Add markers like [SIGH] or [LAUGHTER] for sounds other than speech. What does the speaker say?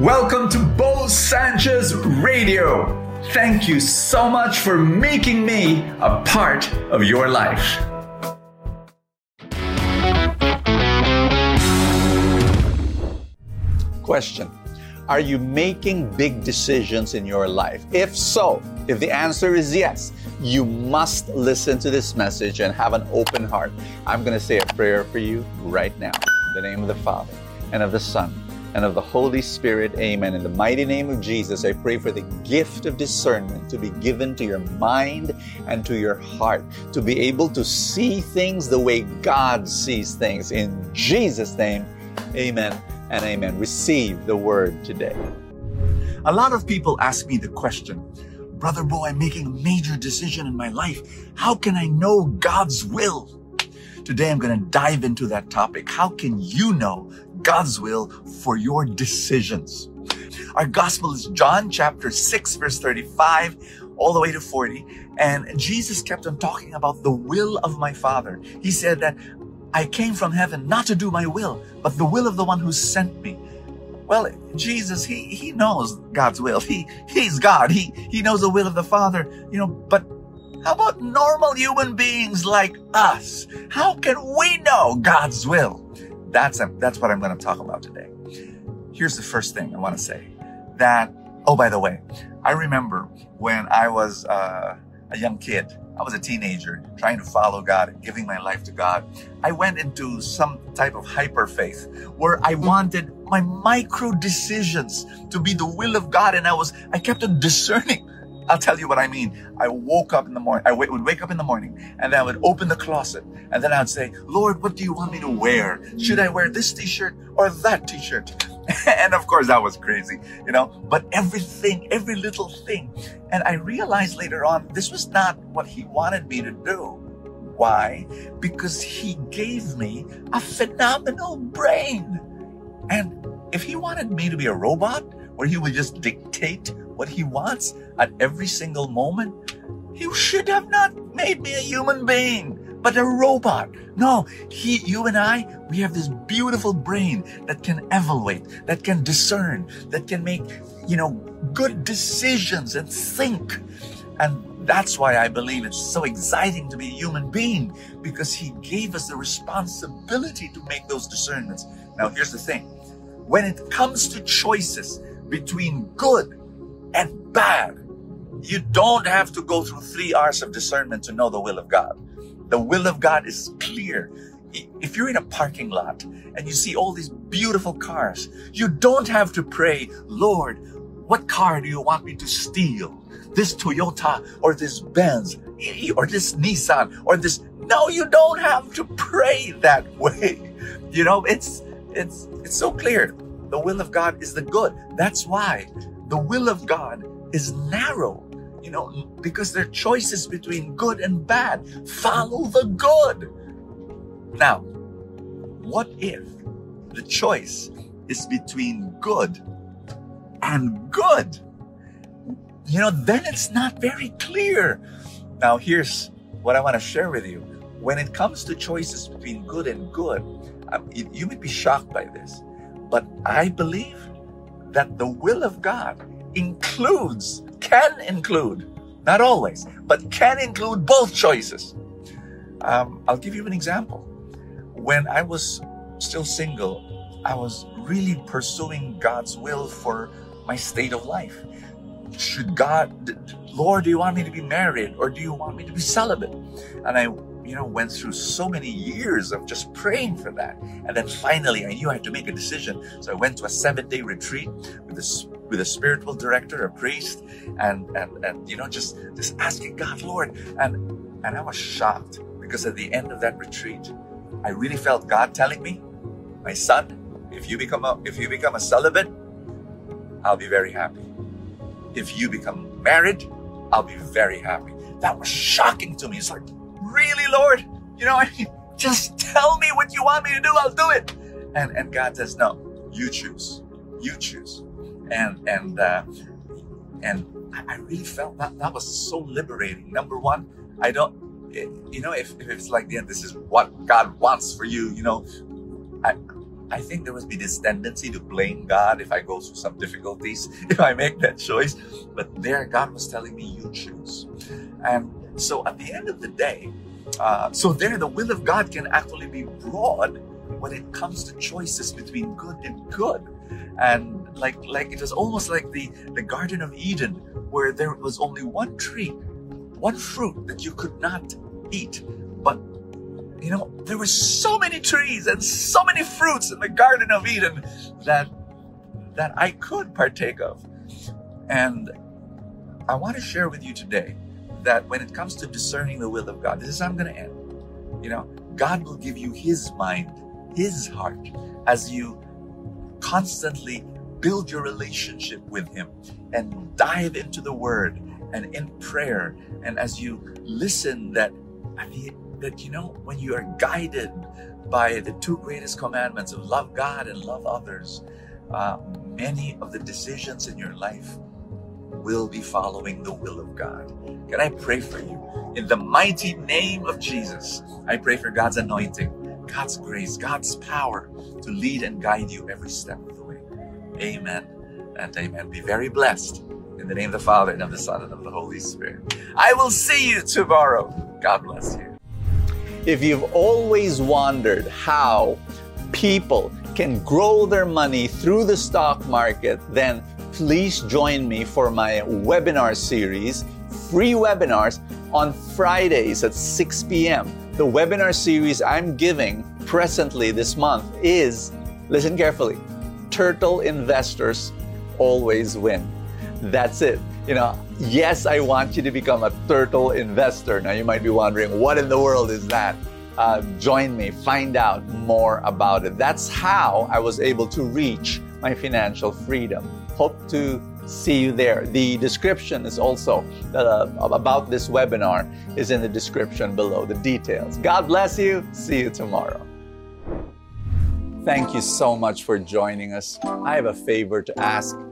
Welcome to Bo Sanchez Radio. Thank you so much for making me a part of your life. Question Are you making big decisions in your life? If so, if the answer is yes, you must listen to this message and have an open heart. I'm going to say a prayer for you right now. In the name of the Father, and of the Son, and of the Holy Spirit. Amen. In the mighty name of Jesus, I pray for the gift of discernment to be given to your mind and to your heart, to be able to see things the way God sees things. In Jesus' name, amen and amen. Receive the word today. A lot of people ask me the question, Brother Bo, I'm making a major decision in my life. How can I know God's will? Today I'm going to dive into that topic. How can you know God's will for your decisions? Our gospel is John chapter 6 verse 35 all the way to 40. And Jesus kept on talking about the will of my Father. He said that I came from heaven not to do my will, but the will of the one who sent me. Well, Jesus, he, he knows God's will. He, he's God. He, he knows the will of the Father, you know, but how about normal human beings like us? How can we know God's will? That's, a, that's what I'm going to talk about today. Here's the first thing I want to say that, oh, by the way, I remember when I was uh, a young kid, I was a teenager trying to follow God giving my life to God. I went into some type of hyper faith where I wanted my micro decisions to be the will of God. And I was, I kept on discerning. I'll tell you what I mean. I woke up in the morning. I w- would wake up in the morning and I would open the closet and then I would say, Lord, what do you want me to wear? Should I wear this t-shirt or that t-shirt? [LAUGHS] and of course that was crazy, you know, but everything, every little thing. And I realized later on, this was not what he wanted me to do. Why? Because he gave me a phenomenal brain. And if he wanted me to be a robot where he would just dictate what he wants at every single moment, You should have not made me a human being but a robot. No, he, you and I, we have this beautiful brain that can evaluate, that can discern, that can make, you know, good decisions and think. And that's why I believe it's so exciting to be a human being because he gave us the responsibility to make those discernments. Now, here's the thing. When it comes to choices between good and bad, you don't have to go through three hours of discernment to know the will of God. The will of God is clear. If you're in a parking lot and you see all these beautiful cars, you don't have to pray, Lord, what car do you want me to steal? This Toyota or this Benz or this Nissan or this. No, you don't have to pray that [LAUGHS] way. You know, it's, it's, it's so clear. The will of God is the good. That's why the will of God is narrow you know, because there are choices between good and bad. Follow the good. Now, what if the choice is between good and good? You know, then it's not very clear. Now, here's what I want to share with you. When it comes to choices between good and good, um, you may be shocked by this, but I believe that the will of God includes can include, not always, but can include both choices. Um, I'll give you an example. When I was still single, I was really pursuing God's will for my state of life. Should God, Lord, do you want me to be married or do you want me to be celibate? And I, you know, went through so many years of just praying for that. And then finally, I knew I had to make a decision. So I went to a seven day retreat with this with a spiritual director, a priest, and and and you know, just just asking God, Lord, and and I was shocked because at the end of that retreat, I really felt God telling me, my son, if you become a if you become a celibate, I'll be very happy. If you become married, I'll be very happy. That was shocking to me. It's like, really, Lord? You know, I [LAUGHS] mean, just tell me what you want me to do, I'll do it. And and God says, no, you choose. You choose and and uh, and I really felt that that was so liberating. Number one, I don't, you know, if, if it's like, yeah, this is what God wants for you, you know, I, I think there must be this tendency to blame God if I go through some difficulties, [LAUGHS] if I make that choice. But there, God was telling me, you choose. And so at the end of the day, uh, so there, the will of God can actually be broad when it comes to choices between good and good. And like, like it was almost like the, the Garden of Eden, where there was only one tree, one fruit that you could not eat. You know, there were so many trees and so many fruits in the Garden of Eden that that I could partake of. And I want to share with you today that when it comes to discerning the will of God, this is how I'm going to end. You know, God will give you His mind, His heart, as you constantly build your relationship with Him and dive into the Word and in prayer. And as you listen, that I mean, that you know, when you are guided by the two greatest commandments of love God and love others, uh, many of the decisions in your life will be following the will of God. Can I pray for you? In the mighty name of Jesus, I pray for God's anointing, God's grace, God's power to lead and guide you every step of the way. Amen and amen. Be very blessed. In the name of the Father, and of the Son, and of the Holy Spirit. I will see you tomorrow. God bless you. If you've always wondered how people can grow their money through the stock market, then please join me for my webinar series, free webinars on Fridays at 6 p.m. The webinar series I'm giving presently this month is, listen carefully, Turtle Investors Always Win. [LAUGHS] That's it. You know, yes, I want you to become a turtle investor. Now, you might be wondering, what in the world is that? Uh, join me, find out more about it. That's how I was able to reach my financial freedom. Hope to see you there. The description is also uh, about this webinar is in the description below, the details. God bless you. See you tomorrow. Thank you so much for joining us. I have a favor to ask.